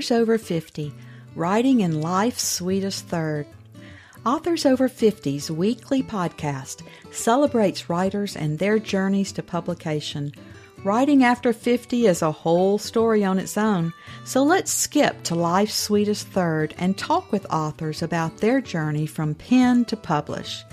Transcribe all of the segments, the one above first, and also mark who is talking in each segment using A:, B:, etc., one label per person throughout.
A: Authors Over 50 Writing in Life's Sweetest Third. Authors Over 50's weekly podcast celebrates writers and their journeys to publication. Writing after 50 is a whole story on its own, so let's skip to life's sweetest third and talk with authors about their journey from pen to publish.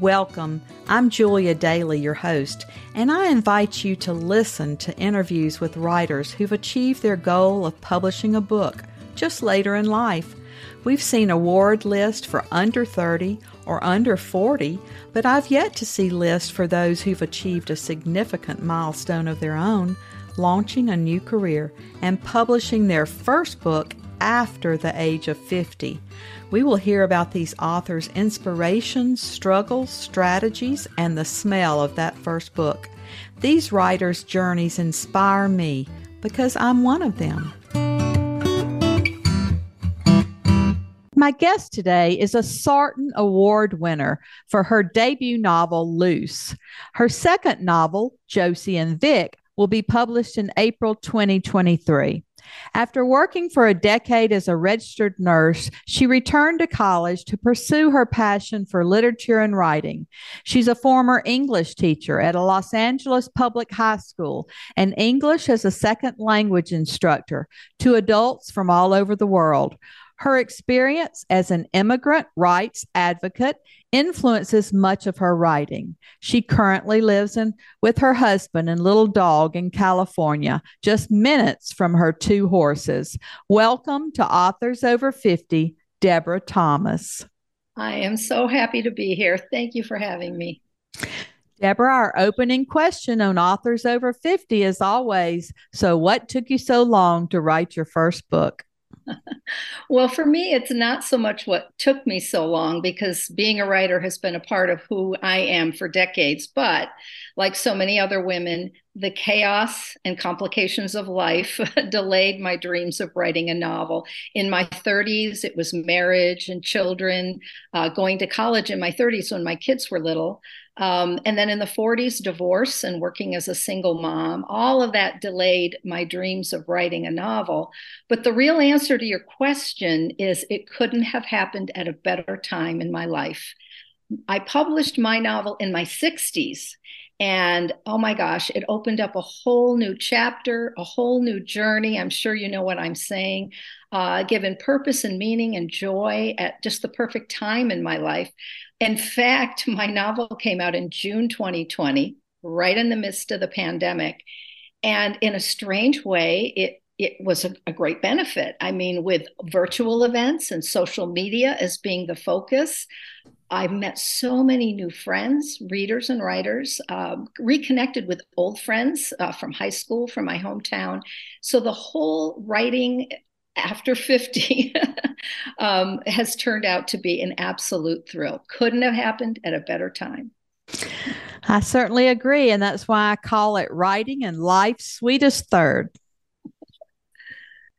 A: Welcome. I'm Julia Daily, your host, and I invite you to listen to interviews with writers who've achieved their goal of publishing a book just later in life. We've seen award lists for under 30 or under 40, but I've yet to see lists for those who've achieved a significant milestone of their own, launching a new career and publishing their first book after the age of 50. We will hear about these authors' inspirations, struggles, strategies, and the smell of that first book. These writers' journeys inspire me because I'm one of them. My guest today is a Sarton Award winner for her debut novel, Luz. Her second novel, Josie and Vic, will be published in April 2023. After working for a decade as a registered nurse, she returned to college to pursue her passion for literature and writing. She's a former English teacher at a Los Angeles public high school and English as a second language instructor to adults from all over the world. Her experience as an immigrant rights advocate influences much of her writing. She currently lives in with her husband and little dog in California, just minutes from her two horses. Welcome to Authors Over 50, Debra Thomas.
B: I am so happy to be here. Thank you for having me.
A: Debra, our opening question on Authors Over 50 is always So, what took you so long to write your first book?
B: Well, for me, it's not so much what took me so long because being a writer has been a part of who I am for decades. But like so many other women, the chaos and complications of life delayed my dreams of writing a novel. In my 30s, it was marriage and children, uh, going to college in my 30s when my kids were little. Um, and then in the 40s, divorce and working as a single mom, all of that delayed my dreams of writing a novel. But the real answer to your question is it couldn't have happened at a better time in my life. I published my novel in my 60s. And oh my gosh, it opened up a whole new chapter, a whole new journey. I'm sure you know what I'm saying. Uh, given purpose and meaning and joy at just the perfect time in my life. In fact, my novel came out in June 2020, right in the midst of the pandemic. And in a strange way, it it was a, a, great benefit. I mean, with virtual events and social media as being the focus, I've met so many new friends, readers and writers, um, reconnected with old friends uh, from high school, from my hometown. So the whole writing after 50 um, has turned out to be an absolute thrill. Couldn't have happened at a better time.
A: I certainly agree. And that's why I call it writing and life's sweetest third.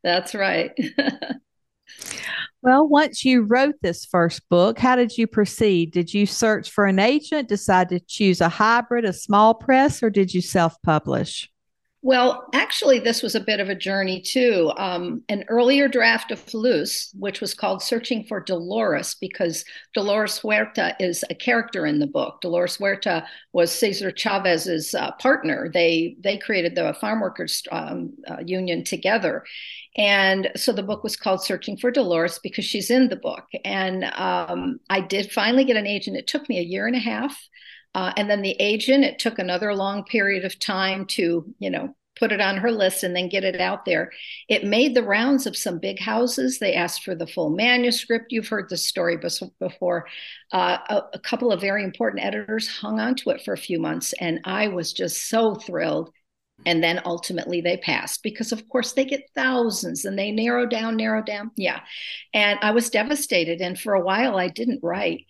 B: That's right.
A: well, once you wrote this first book, how did you proceed? Did you search for an agent, decide to choose a hybrid, a small press, or did you self publish?
B: Well, actually, this was a bit of a journey too. Um, an earlier draft of Luz, which was called Searching for Dolores, because Dolores Huerta is a character in the book. Dolores Huerta was Cesar Chavez's uh, partner. They they created the farm workers um, uh, union together, and so the book was called Searching for Dolores because she's in the book. And um, I did finally get an agent. It took me a year and a half. Uh, and then the agent, it took another long period of time to, you know, put it on her list and then get it out there. It made the rounds of some big houses. They asked for the full manuscript. You've heard the story before. Uh, a, a, couple of very important editors hung on to it for a few months, and I was just so thrilled. And then ultimately they passed because, of course, they get thousands and they narrow down, narrow down. Yeah. And I was devastated. And for a while, I didn't write.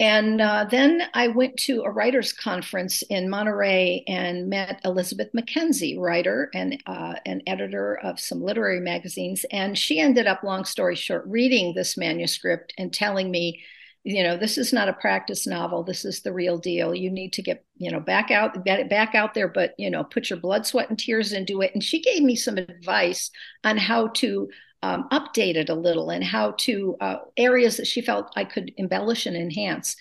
B: And uh, then I went to a writers' conference in Monterey and met Elizabeth McKenzie, writer and uh, an editor of some literary magazines. And she ended up, long story short, reading this manuscript and telling me, you know, this is not a practice novel. This is the real deal. You need to get, you know, back out, back out there, but you know, put your blood, sweat, and tears into it. And she gave me some advice on how to um, update it a little and how to uh, areas that she felt I could embellish and enhance.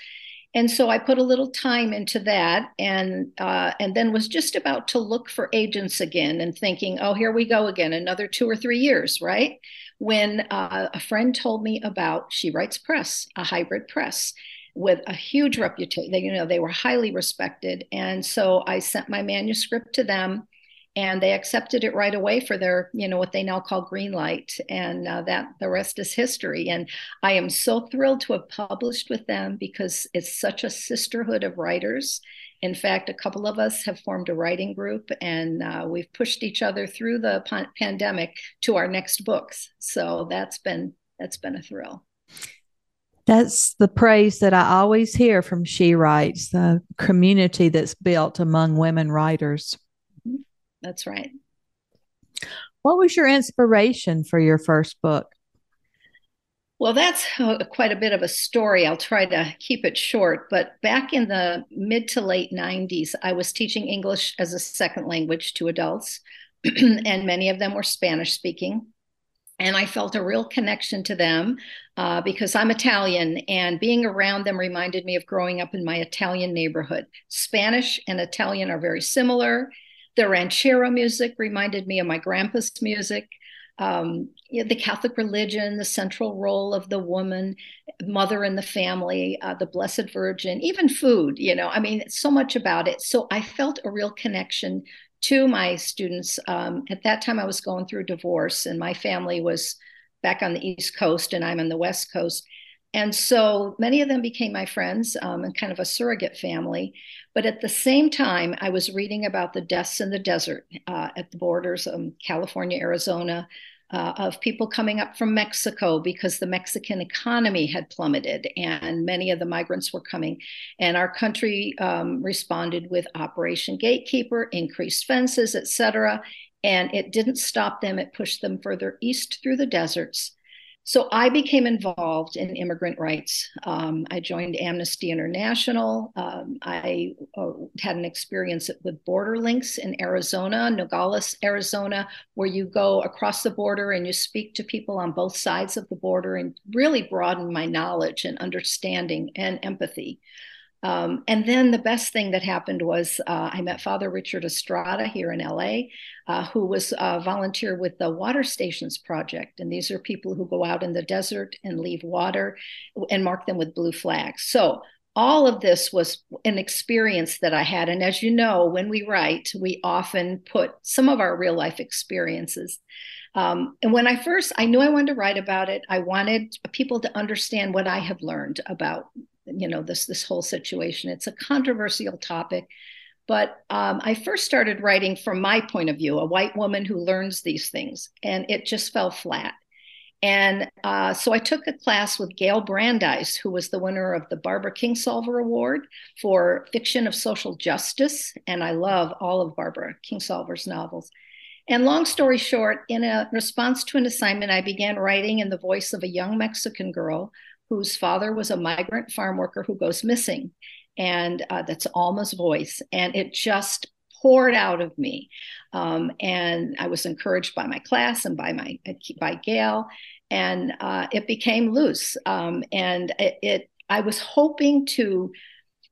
B: And so I put a little time into that, and uh, and then was just about to look for agents again, and thinking, oh, here we go again, another two or three years, right? When uh, a friend told me about She Writes Press, a hybrid press, with a huge reputation. You know, they were highly respected. And so I sent my manuscript to them and they accepted it right away for their, you know, what they now call green light. And uh, that the rest is history. And I am so thrilled to have published with them because it's such a sisterhood of writers. In fact, a couple of us have formed a writing group and uh, we've pushed each other through the pandemic to our next books. So that's been that's been a thrill.
A: That's the praise that I always hear from She Writes, the community that's built among women writers.
B: That's right.
A: What was your inspiration for your first book?
B: Well, that's quite a bit of a story. I'll try to keep it short. But back in the mid to late 90s, I was teaching English as a second language to adults, and many of them were Spanish speaking and I felt a real connection to them uh, because I'm Italian, and being around them reminded me of growing up in my Italian neighborhood. Spanish and Italian are very similar. The ranchero music reminded me of my grandpa's music. Um, you know, the Catholic religion, the central role of the woman, mother in the family, uh, the Blessed Virgin, even food, you know, I mean, so much about it. So I felt a real connection to my students. Um, at that time, I was going through divorce, and my family was back on the East Coast, and I'm on the West Coast. And so many of them became my friends um, and kind of a surrogate family. But at the same time, I was reading about the deaths in the desert uh, at the borders of California, Arizona, uh, of people coming up from Mexico because the Mexican economy had plummeted and many of the migrants were coming. And our country um, responded with Operation Gatekeeper, increased fences, et cetera. And it didn't stop them, it pushed them further east through the deserts so I became involved in immigrant rights. Um, I joined Amnesty International. Um, I uh, had an experience with Border Links in Arizona, Nogales, Arizona, where you go across the border and you speak to people on both sides of the border and really broaden my knowledge and understanding and empathy. Um, and then the best thing that happened was uh, I met Father Richard Estrada here in LA, uh, who was a volunteer with the Water Stations Project. And these are people who go out in the desert and leave water and mark them with blue flags. So all of this was an experience that I had. And as you know, when we write, we often put some of our real life experiences. Um, and when I first, I knew I wanted to write about it. I wanted people to understand what I have learned about you know this this whole situation. It's a controversial topic, but um, I first started writing from my point of view, a white woman who learns these things, and it just fell flat. And uh, so I took a class with Gail Brandeis, who was the winner of the Barbara Kingsolver Award for fiction of social justice. And I love all of Barbara Kingsolver's novels. And long story short, in a response to an assignment, I began writing in the voice of a young Mexican girl whose father was a migrant farm worker who goes missing. And uh, that's Alma's voice. And it just poured out of me. Um, and I was encouraged by my class and by my by Gail, and uh, it became Luz. Um, and it, it, I was hoping to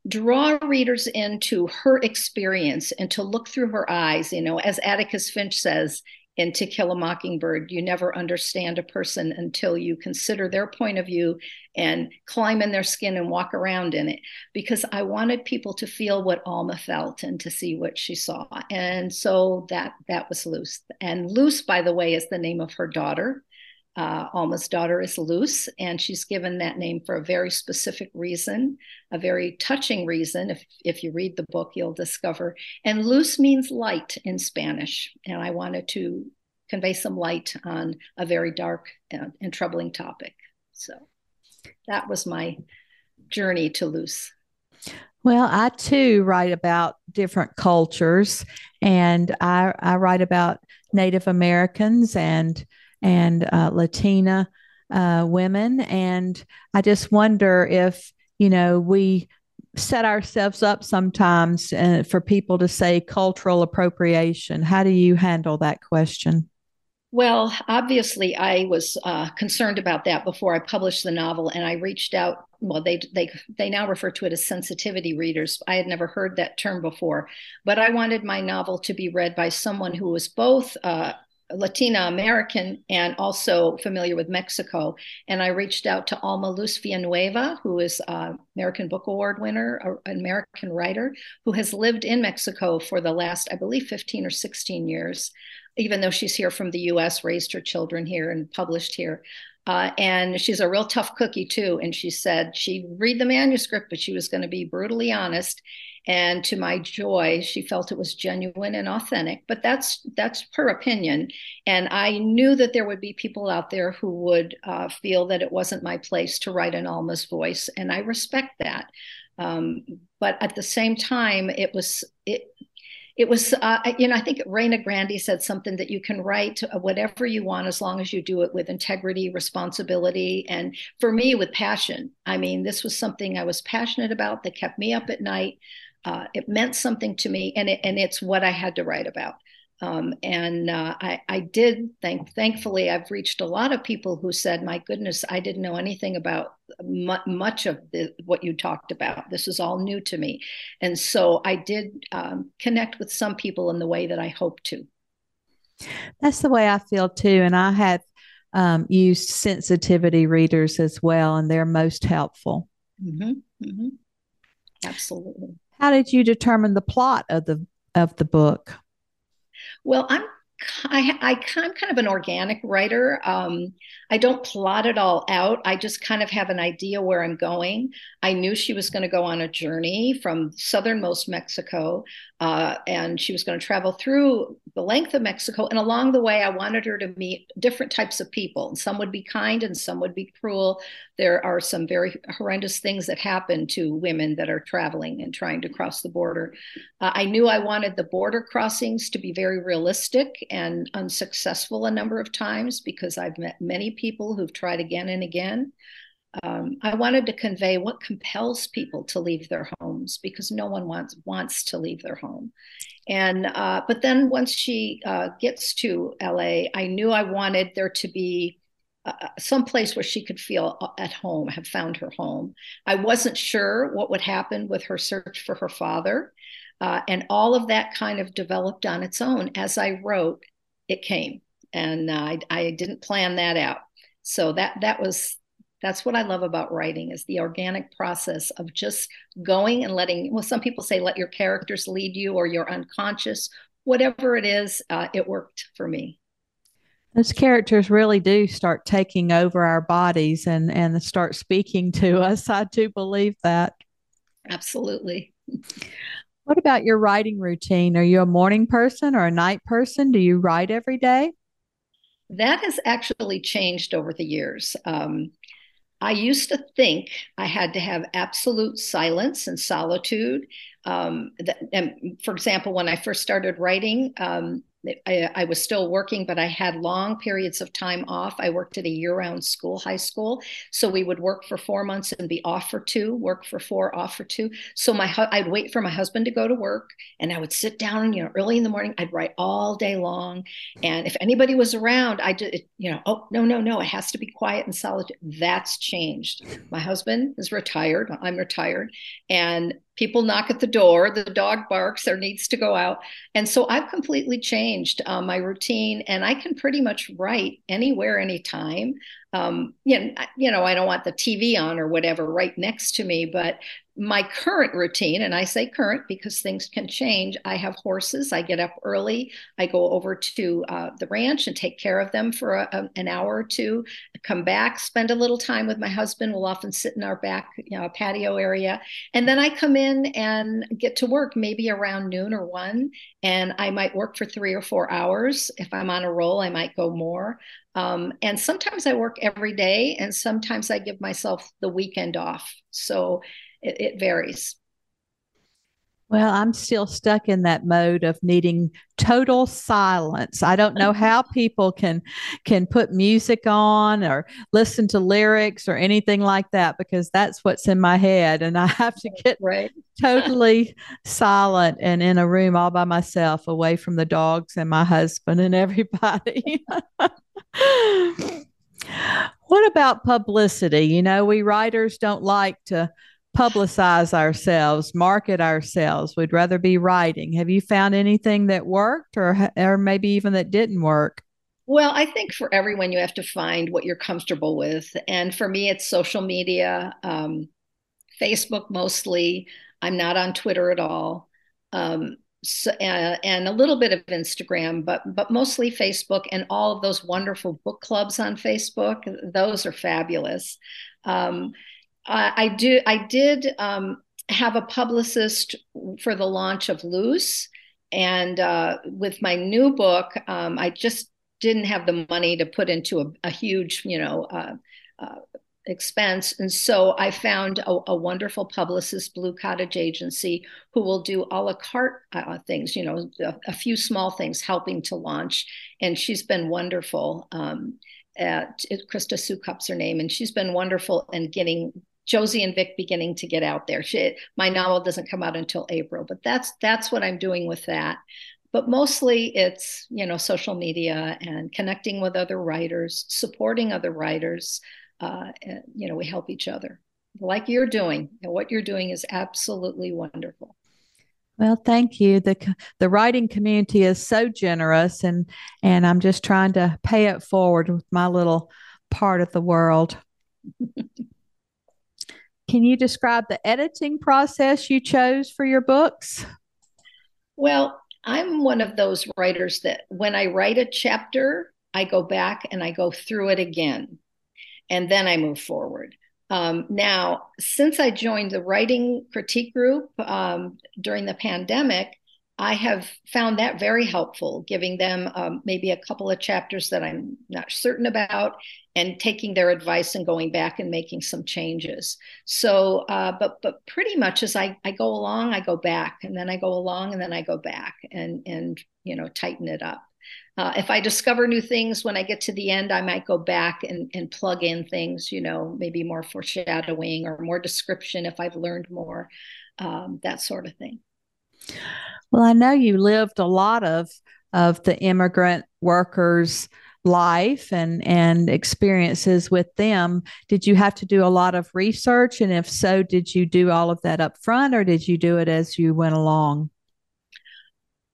B: draw readers into her experience and to look through her eyes. You know, as Atticus Finch says, in To Kill a Mockingbird, you never understand a person until you consider their point of view and climb in their skin and walk around in it. Because I wanted people to feel what Alma felt and to see what she saw. And so that that was Luz. And Luz, by the way, is the name of her daughter. Uh, Alma's daughter is Luz, and she's given that name for a very specific reason, a very touching reason. If, if you read the book, you'll discover. And Luz means light in Spanish, and I wanted to convey some light on a very dark and, and troubling topic. So that was my journey to Luz.
A: Well, I too write about different cultures, and I, I write about Native Americans and and uh, Latina uh, women. And I just wonder if, you know, we set ourselves up sometimes uh, for people to say cultural appropriation. How do you handle that question?
B: Well, obviously, I was uh, concerned about that before I published the novel, and I reached out. Well, they they they now refer to it as sensitivity readers. I had never heard that term before, but I wanted my novel to be read by someone who was both uh, Latina American and also familiar with Mexico. And I reached out to Alma Luz Villanueva, who is an American Book Award winner, an American writer who has lived in Mexico for the last, I believe, 15 or 16 years, even though she's here from the US, raised her children here and published here. Uh, and she's a real tough cookie too. And she said she'd read the manuscript, but she was going to be brutally honest. And to my joy, she felt it was genuine and authentic. But that's that's her opinion. And I knew that there would be people out there who would uh, feel that it wasn't my place to write an Alma's voice, and I respect that. Um, but at the same time, it was it it was uh, you know i think Reyna Grande said something that you can write whatever you want as long as you do it with integrity responsibility and for me with passion i mean this was something i was passionate about that kept me up at night uh, it meant something to me and it, and it's what i had to write about um, and uh, I, I, did thank, thankfully, I've reached a lot of people who said, my goodness, I didn't know anything about much of the, what you talked about. This is all new to me. And so I did um, connect with some people in the way that I hope to.
A: That's the way I feel too. And I have um, used sensitivity readers as well, and they're most helpful.
B: Mm-hmm. Mm-hmm. Absolutely.
A: How did you determine the plot of the of the book?
B: Well, I'm I, I, am kind of an organic writer. Um, I don't plot it all out. I just kind of have an idea where I'm going. I knew she was going to go on a journey from southernmost Mexico, uh, and she was going to travel through the length of Mexico. And along the way, I wanted her to meet different types of people. Some would be kind and some would be cruel. There are some very horrendous things that happen to women that are traveling and trying to cross the border. Uh, I knew I wanted the border crossings to be very realistic and unsuccessful a number of times because I've met many people who've tried again and again. Um, I wanted to convey what compels people to leave their homes because no one wants wants to leave their home. And uh, but then once she uh, gets to LA, I knew I wanted there to be uh, uh, some place where she could feel uh, at home, have found her home. I wasn't sure what would happen with her search for her father. Uh, and all of that kind of developed on its own. As I wrote, it came. And I, I didn't plan that out. So that that was that's what I love about writing is the organic process of just going and letting, well, some people say let your characters lead you or you're unconscious. Whatever it is, uh, it worked for me.
A: Those characters really do start taking over our bodies and, and start speaking to us. I do believe that.
B: Absolutely.
A: What about your writing routine? Are you a morning person or a night person? Do you write every day?
B: That has actually changed over the years. Um, I used to think I had to have absolute silence and solitude. Um, that, and for example, when I first started writing, um, I, I, was still working, but I had long periods of time off. I worked at a year round school, high school. So we would work for four months and be off for two, work for four, off for two. So my I'd wait for my husband to go to work and I would sit down, you know, early in the morning. I'd write all day long. And if anybody was around, I did, you know, oh, no, no, no, it has to be quiet and solitude. That's changed. My husband is retired. I'm retired. And people knock at the door the dog barks there needs to go out. And so i've completely changed uh, my routine and i can pretty much write anywhere anytime um, you, know, you know i don't want the tv on or whatever right next to me but my current routine, and I say current because things can change. I have horses. I get up early. I go over to uh, the ranch and take care of them for a, a, an hour or two. come back, spend a little time with my husband. We'll often sit in our back you know, patio area, and then I come in and get to work maybe around noon or one, and I might work for three or four hours. If I'm on a roll, I might go more. Um, and sometimes I work every day, and sometimes I give myself the weekend off. So it, it varies.
A: Well, I'm still stuck in that mode of needing total silence. I don't know how people can can put music on or listen to lyrics or anything like that because that's what's in my head and I have to get right. totally silent and in a room all by myself away from the dogs and my husband and everybody. what about publicity? You know, we writers don't like to publicize ourselves, market ourselves. We'd rather be writing. Have you found anything that worked or or maybe even that didn't work?
B: Well, I think for everyone, you have to find what you're comfortable with. And for me, it's social media, um, Facebook mostly. I'm not on Twitter at all. Um, so, uh, and a little bit of Instagram, but but mostly Facebook and all of those wonderful book clubs on Facebook. Those are fabulous. Um, I, I do. I did um, have a publicist for the launch of Luz, and uh, with my new book, um, I just didn't have the money to put into a, a huge, you know, uh, uh, expense, and so I found a, a, wonderful publicist, Blue Cottage Agency, who will do a la carte uh, things, you know, a, a, few small things, helping to launch, and she's been wonderful. Um, at, Krista Soukup's her name, and she's been wonderful in getting Josie and Vic beginning to get out there. She, my novel doesn't come out until April, but that's that's what I'm doing with that. But mostly it's you know social media and connecting with other writers, supporting other writers. Uh, and, you know, we help each other, like you're doing. And what you're doing is absolutely wonderful.
A: Well, thank you. the The writing community is so generous, and and I'm just trying to pay it forward with my little part of the world. Can you describe the editing process you chose for your books?
B: Well, I'm one of those writers that when I write a chapter, I go back and I go through it again, and then I move forward. Um, now, since I joined the writing critique group um, during the pandemic, I have found that very helpful, giving them um, maybe a couple of chapters that I'm not certain about and taking their advice and going back and making some changes. So, uh, but but pretty much as I, I go along, I go back and then I go along and then I go back and and you know tighten it up. Uh, if I discover new things when I get to the end, I might go back and, and plug in things, you know, maybe more foreshadowing or more description if I've learned more, um, that sort of thing.
A: Well, I know you lived a lot of of the immigrant workers life and and experiences with them. Did you have to do a lot of research? And if so did you do all of that up front or did you do it as you went along?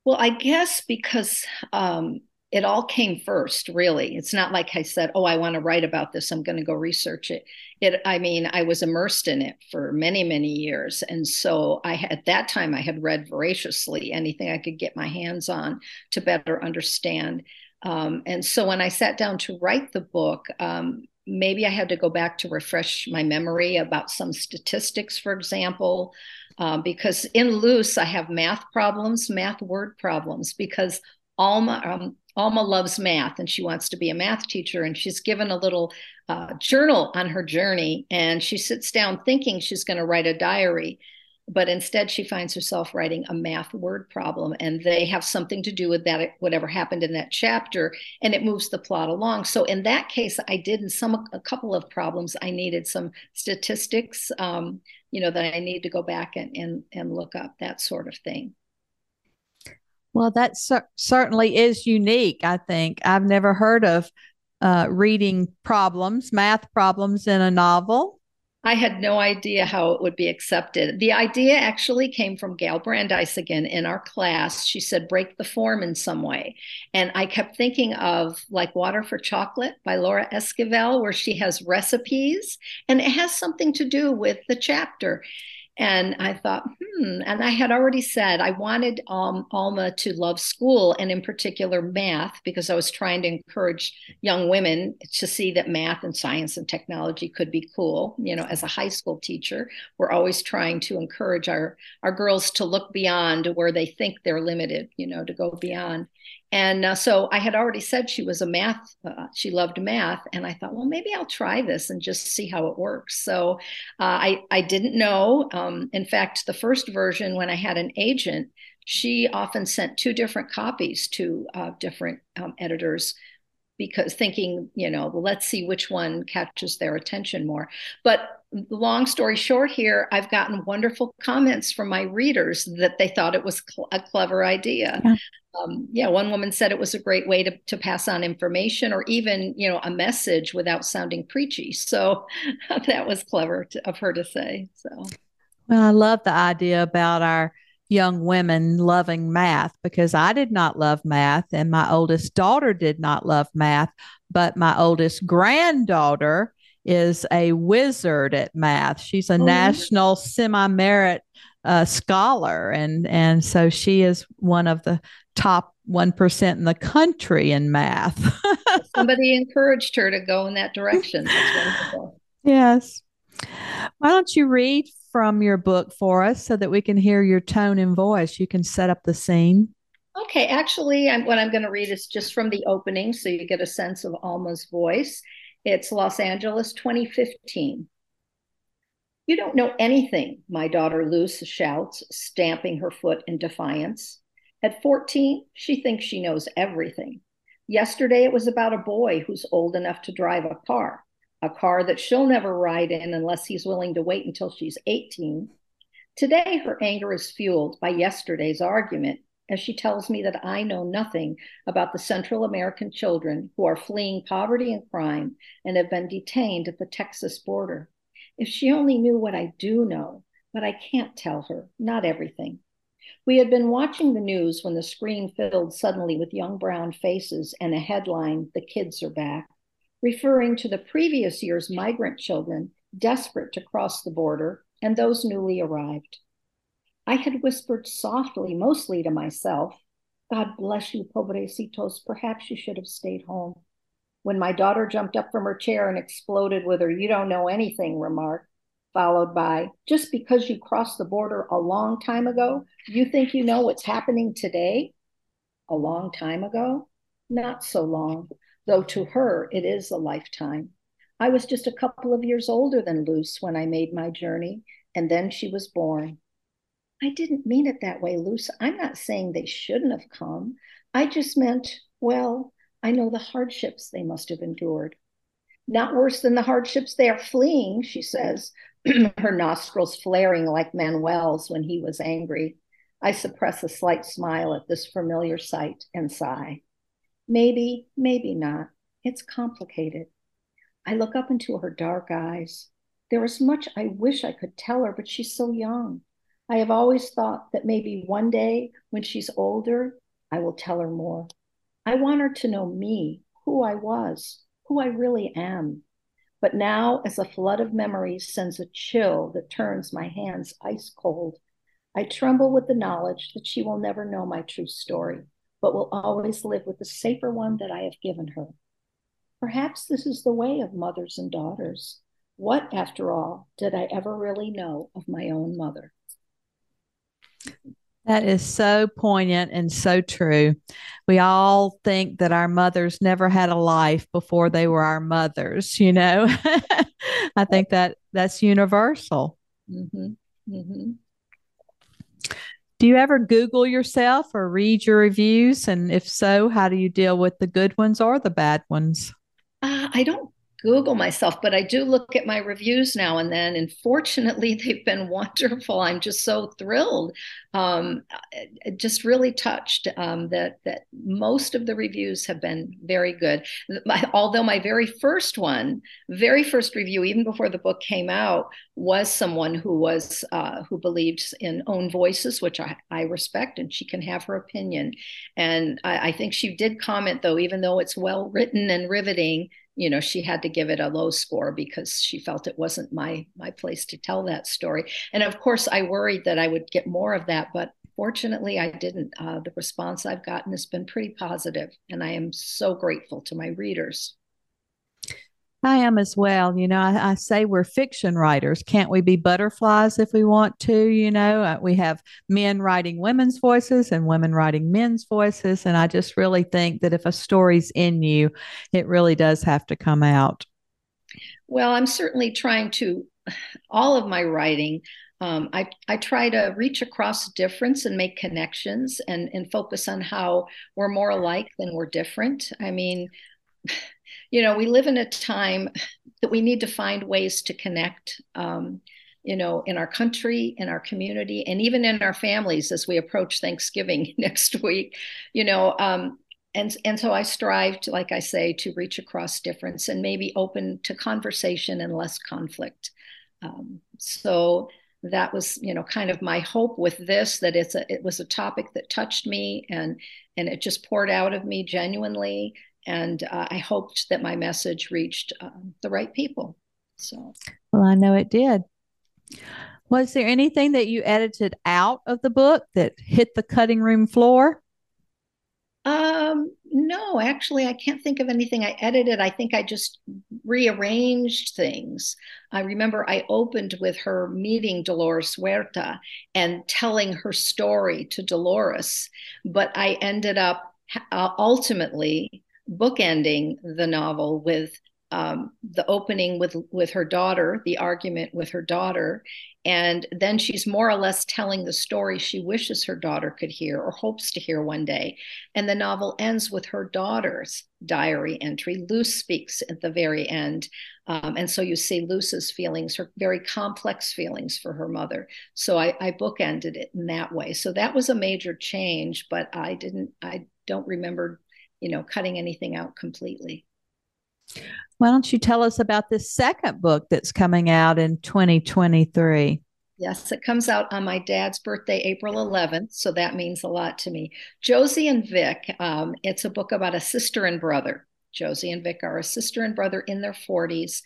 B: Well i guess because um, it all came first really. It's not like i said oh i want to write about this. I'm going to go research it. It i mean i was immersed in it for many many years. And so i at that time i had read voraciously anything i could get my hands on to better understand. Um, and so when i sat down to write the book um, maybe i had to go back to refresh my memory about some statistics for example uh, because in Luz i have math problems math word problems because Alma, um, Alma loves math and she wants to be a math teacher. And she's given a little uh, journal on her journey. And she sits down thinking she's going to write a diary. But instead, she finds herself writing a math word problem. And they have something to do with that, whatever happened in that chapter. And it moves the plot along. So in that case, I did in some, a couple of problems, I needed some statistics, um, you know, that I need to go back and, and, and look up, that sort of thing.
A: Well, that cer- certainly is unique, I think. I've never heard of uh, reading problems, math problems in a novel.
B: I had no idea how it would be accepted. The idea actually came from Gail Brandeis again in our class. She said, break the form in some way. And I kept thinking of like Water for Chocolate by Laura Esquivel, where she has recipes and it has something to do with the chapter. And I thought, hmm. And I had already said I wanted um, Alma to love school and, in particular, math, because I was trying to encourage young women to see that math and science and technology could be cool. You know, as a high school teacher, we're always trying to encourage our, our girls to look beyond where they think they're limited, you know, to go beyond. And uh, so I had already said she was a math, uh, she loved math. And I thought, well, maybe I'll try this and just see how it works. So uh, I, I didn't know. Um, in fact, the first version, when I had an agent, she often sent two different copies to uh, different um, editors because thinking, you know, well, let's see which one catches their attention more. But long story short, here, I've gotten wonderful comments from my readers that they thought it was cl- a clever idea. Yeah. Um, yeah, one woman said it was a great way to, to pass on information or even, you know, a message without sounding preachy. So that was clever to, of her to say. So,
A: well, I love the idea about our young women loving math because I did not love math and my oldest daughter did not love math, but my oldest granddaughter is a wizard at math. She's a oh, national semi merit uh, scholar, and and so she is one of the top one percent in the country in math.
B: Somebody encouraged her to go in that direction.
A: Yes. Why don't you read from your book for us so that we can hear your tone and voice? You can set up the scene.
B: Okay, actually, I'm, what I'm going to read is just from the opening, so you get a sense of Alma's voice. It's Los Angeles 2015. You don't know anything, my daughter Luz shouts, stamping her foot in defiance. At 14, she thinks she knows everything. Yesterday, it was about a boy who's old enough to drive a car, a car that she'll never ride in unless he's willing to wait until she's 18. Today, her anger is fueled by yesterday's argument as she tells me that I know nothing about the Central American children who are fleeing poverty and crime and have been detained at the Texas border. If she only knew what I do know, but I can't tell her, not everything. We had been watching the news when the screen filled suddenly with young brown faces and a headline, The Kids Are Back, referring to the previous year's migrant children desperate to cross the border and those newly arrived. I had whispered softly, mostly to myself, God bless you, pobrecitos. Perhaps you should have stayed home. When my daughter jumped up from her chair and exploded with her, You don't know anything remark, followed by, Just because you crossed the border a long time ago, you think you know what's happening today? A long time ago? Not so long, though to her it is a lifetime. I was just a couple of years older than Luz when I made my journey, and then she was born. I didn't mean it that way, Luz. I'm not saying they shouldn't have come. I just meant, well, I know the hardships they must have endured. Not worse than the hardships they are fleeing, she says, her nostrils flaring like Manuel's when he was angry. I suppress a slight smile at this familiar sight and sigh. Maybe, maybe not. It's complicated. I look up into her dark eyes. There is much I wish I could tell her, but she's so young. I have always thought that maybe one day when she's older, I will tell her more. I want her to know me, who I was, who I really am. But now, as a flood of memories sends a chill that turns my hands ice cold, I tremble with the knowledge that she will never know my true story, but will always live with the safer one that I have given her. Perhaps this is the way of mothers and daughters. What, after all, did I ever really know of my own mother?
A: That is so poignant and so true. We all think that our mothers never had a life before they were our mothers, you know. I think that that's universal. Mm-hmm. Mm-hmm. Do you ever Google yourself or read your reviews? And if so, how do you deal with the good ones or the bad ones?
B: Uh, I don't Google myself, but I do look at my reviews now and then. And fortunately, they've been wonderful. I'm just so thrilled, um, just really touched um, that that most of the reviews have been very good. My, although my very first one, very first review, even before the book came out, was someone who was uh, who believed in own voices, which I, I respect, and she can have her opinion. And I, I think she did comment, though, even though it's well written and riveting you know she had to give it a low score because she felt it wasn't my my place to tell that story. And of course i worried that i would get more of that but fortunately i didn't. Uh, the response i've gotten has been pretty positive and i am so grateful to my readers
A: I am as well. You know, I, I, say we're fiction writers. Can't we be butterflies if we want to? You know, uh, we have men writing women's voices and women writing men's voices. And I just really think that if a story's in you, it really does have to come out.
B: Well, I'm certainly trying to, all of my writing, um, I, I try to reach across difference and make connections and, and focus on how we're more alike than we're different. I mean, you know, we live in a time that we need to find ways to connect, um, you know, in our country, in our community, and even in our families as we approach Thanksgiving next week. You know, um, and and so I strive to, like I say, to reach across difference and maybe open to conversation and less conflict. Um, so that was you know kind of my hope with this that it's a it was a topic that touched me and and it just poured out of me genuinely and uh, I hoped that my message reached um, the right people. So,
A: well, I know it did. Was there anything that you edited out of the book that hit the cutting room floor?
B: Um, no, actually, I can't think of anything I edited. I think I just rearranged things. I remember I opened with her meeting Dolores Huerta and telling her story to Dolores, but I ended up uh, ultimately bookending the novel with um, the opening with with her daughter, the argument with her daughter, and then she's more or less telling the story she wishes her daughter could hear or hopes to hear one day. And the novel ends with her daughter's diary entry. Luz speaks at the very end, um, and so you see Luz's feelings, her very complex feelings for her mother. So I, I bookended it in that way. So that was a major change, but I didn't. I don't remember you know, cutting anything out completely.
A: Why don't you tell us about this second book that's coming out in 2023?
B: Yes, it comes out on my dad's birthday, April 11th. So that means a lot to me. Josie and Vic, um, it's a book about a sister and brother. Josie and Vic are a sister and brother in their 40s.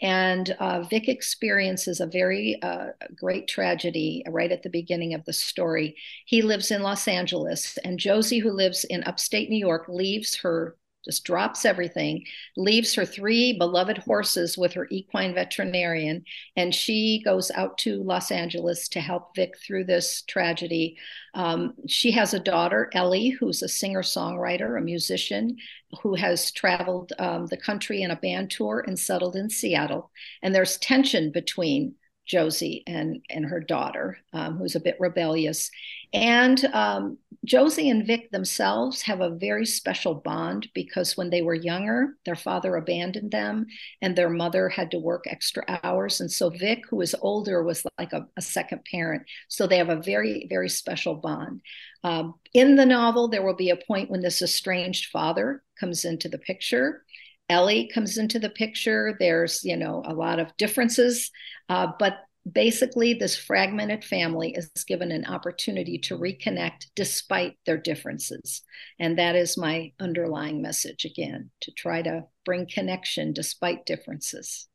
B: And uh, Vic experiences a very uh, great tragedy right at the beginning of the story. He lives in Los Angeles, and Josie, who lives in upstate New York, leaves her just drops everything, leaves her three beloved horses with her equine veterinarian, and she goes out to Los Angeles to help Vic through this tragedy. Um, she has a daughter, Ellie, who's a singer songwriter, a musician who has traveled um, the country in a band tour and settled in Seattle. And there's tension between Josie and and her daughter, um, who's a bit rebellious. And um, Josie and Vic themselves have a very special bond because when they were younger, their father abandoned them, and their mother had to work extra hours. And so Vic, who is older, was like a, a second parent. So they have a very very special bond. Um, in the novel, there will be a point when this estranged father comes into the picture Ellie comes into the picture. There's, you know, a lot of differences, uh, but basically, this fragmented family is given an opportunity to reconnect despite their differences. And that is my underlying message again to try to bring connection despite differences.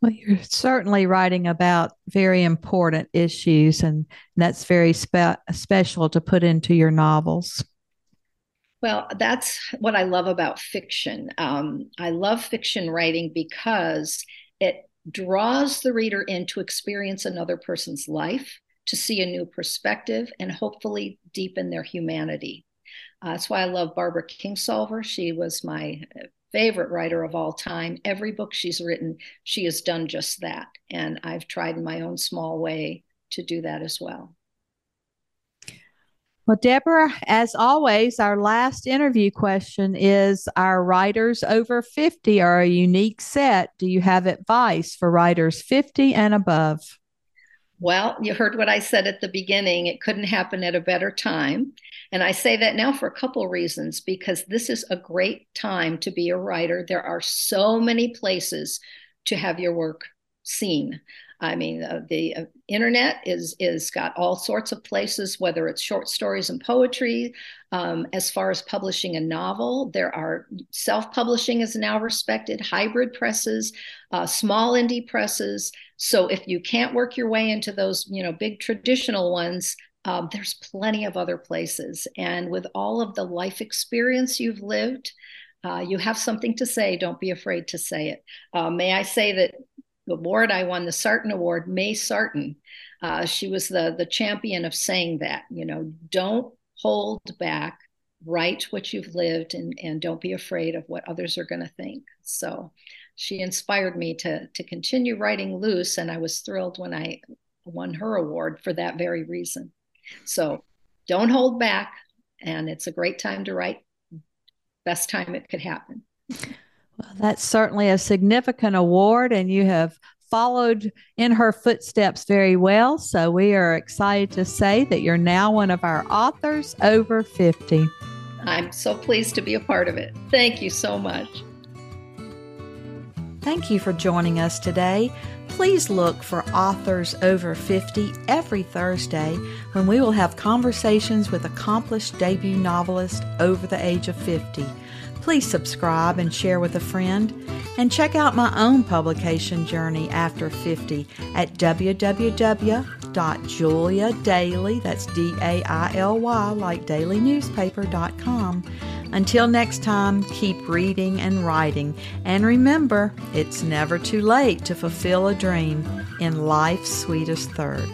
A: Well, you're certainly writing about very important issues, and that's very spe- special to put into your novels.
B: Well, that's what I love about fiction. Um, I love fiction writing because it draws the reader in to experience another person's life, to see a new perspective, and hopefully deepen their humanity. Uh, that's why I love Barbara Kingsolver. She was my favorite writer of all time. Every book she's written, she has done just that. And I've tried in my own small way to do that as well.
A: Well, Debra, as always, our last interview question is Our writers over 50 are a unique set. Do you have advice for writers 50 and above?
B: Well, you heard what I said at the beginning. It couldn't happen at a better time. And I say that now for a couple reasons because this is a great time to be a writer. There are so many places to have your work seen. I mean, uh, the uh, internet is is got all sorts of places, whether it's short stories and poetry. Um, as far as publishing a novel, there are self-publishing is now respected, hybrid presses, uh, small indie presses. So if you can't work your way into those, you know, big traditional ones, um, there's plenty of other places. And with all of the life experience you've lived, Uh, you have something to say. Don't be afraid to say it. Uh, may I say that award I won, the Sarton Award, May Sarton, uh, she was the the champion of saying that. You know, don't hold back. Write what you've lived, and and don't be afraid of what others are going to think. So, she inspired me to to continue writing Luz, and I was thrilled when I won her award for that very reason. So, don't hold back, and it's a great time to write. Best time it could happen.
A: Well, that's certainly a significant award, and you have followed in her footsteps very well. So we are excited to say that you're now one of our authors over 50.
B: I'm so pleased to be a part of it. Thank you so much.
A: Thank you for joining us today. Please look for Authors Over 50 every Thursday when we will have conversations with accomplished debut novelists over the age of 50. Please subscribe and share with a friend. And check out my own publication journey after 50 at www.juliadaily, that's D-A-I-L-Y, like dailynewspaper.com. Until next time, keep reading and writing. And remember, it's never too late to fulfill a dream in life's sweetest third.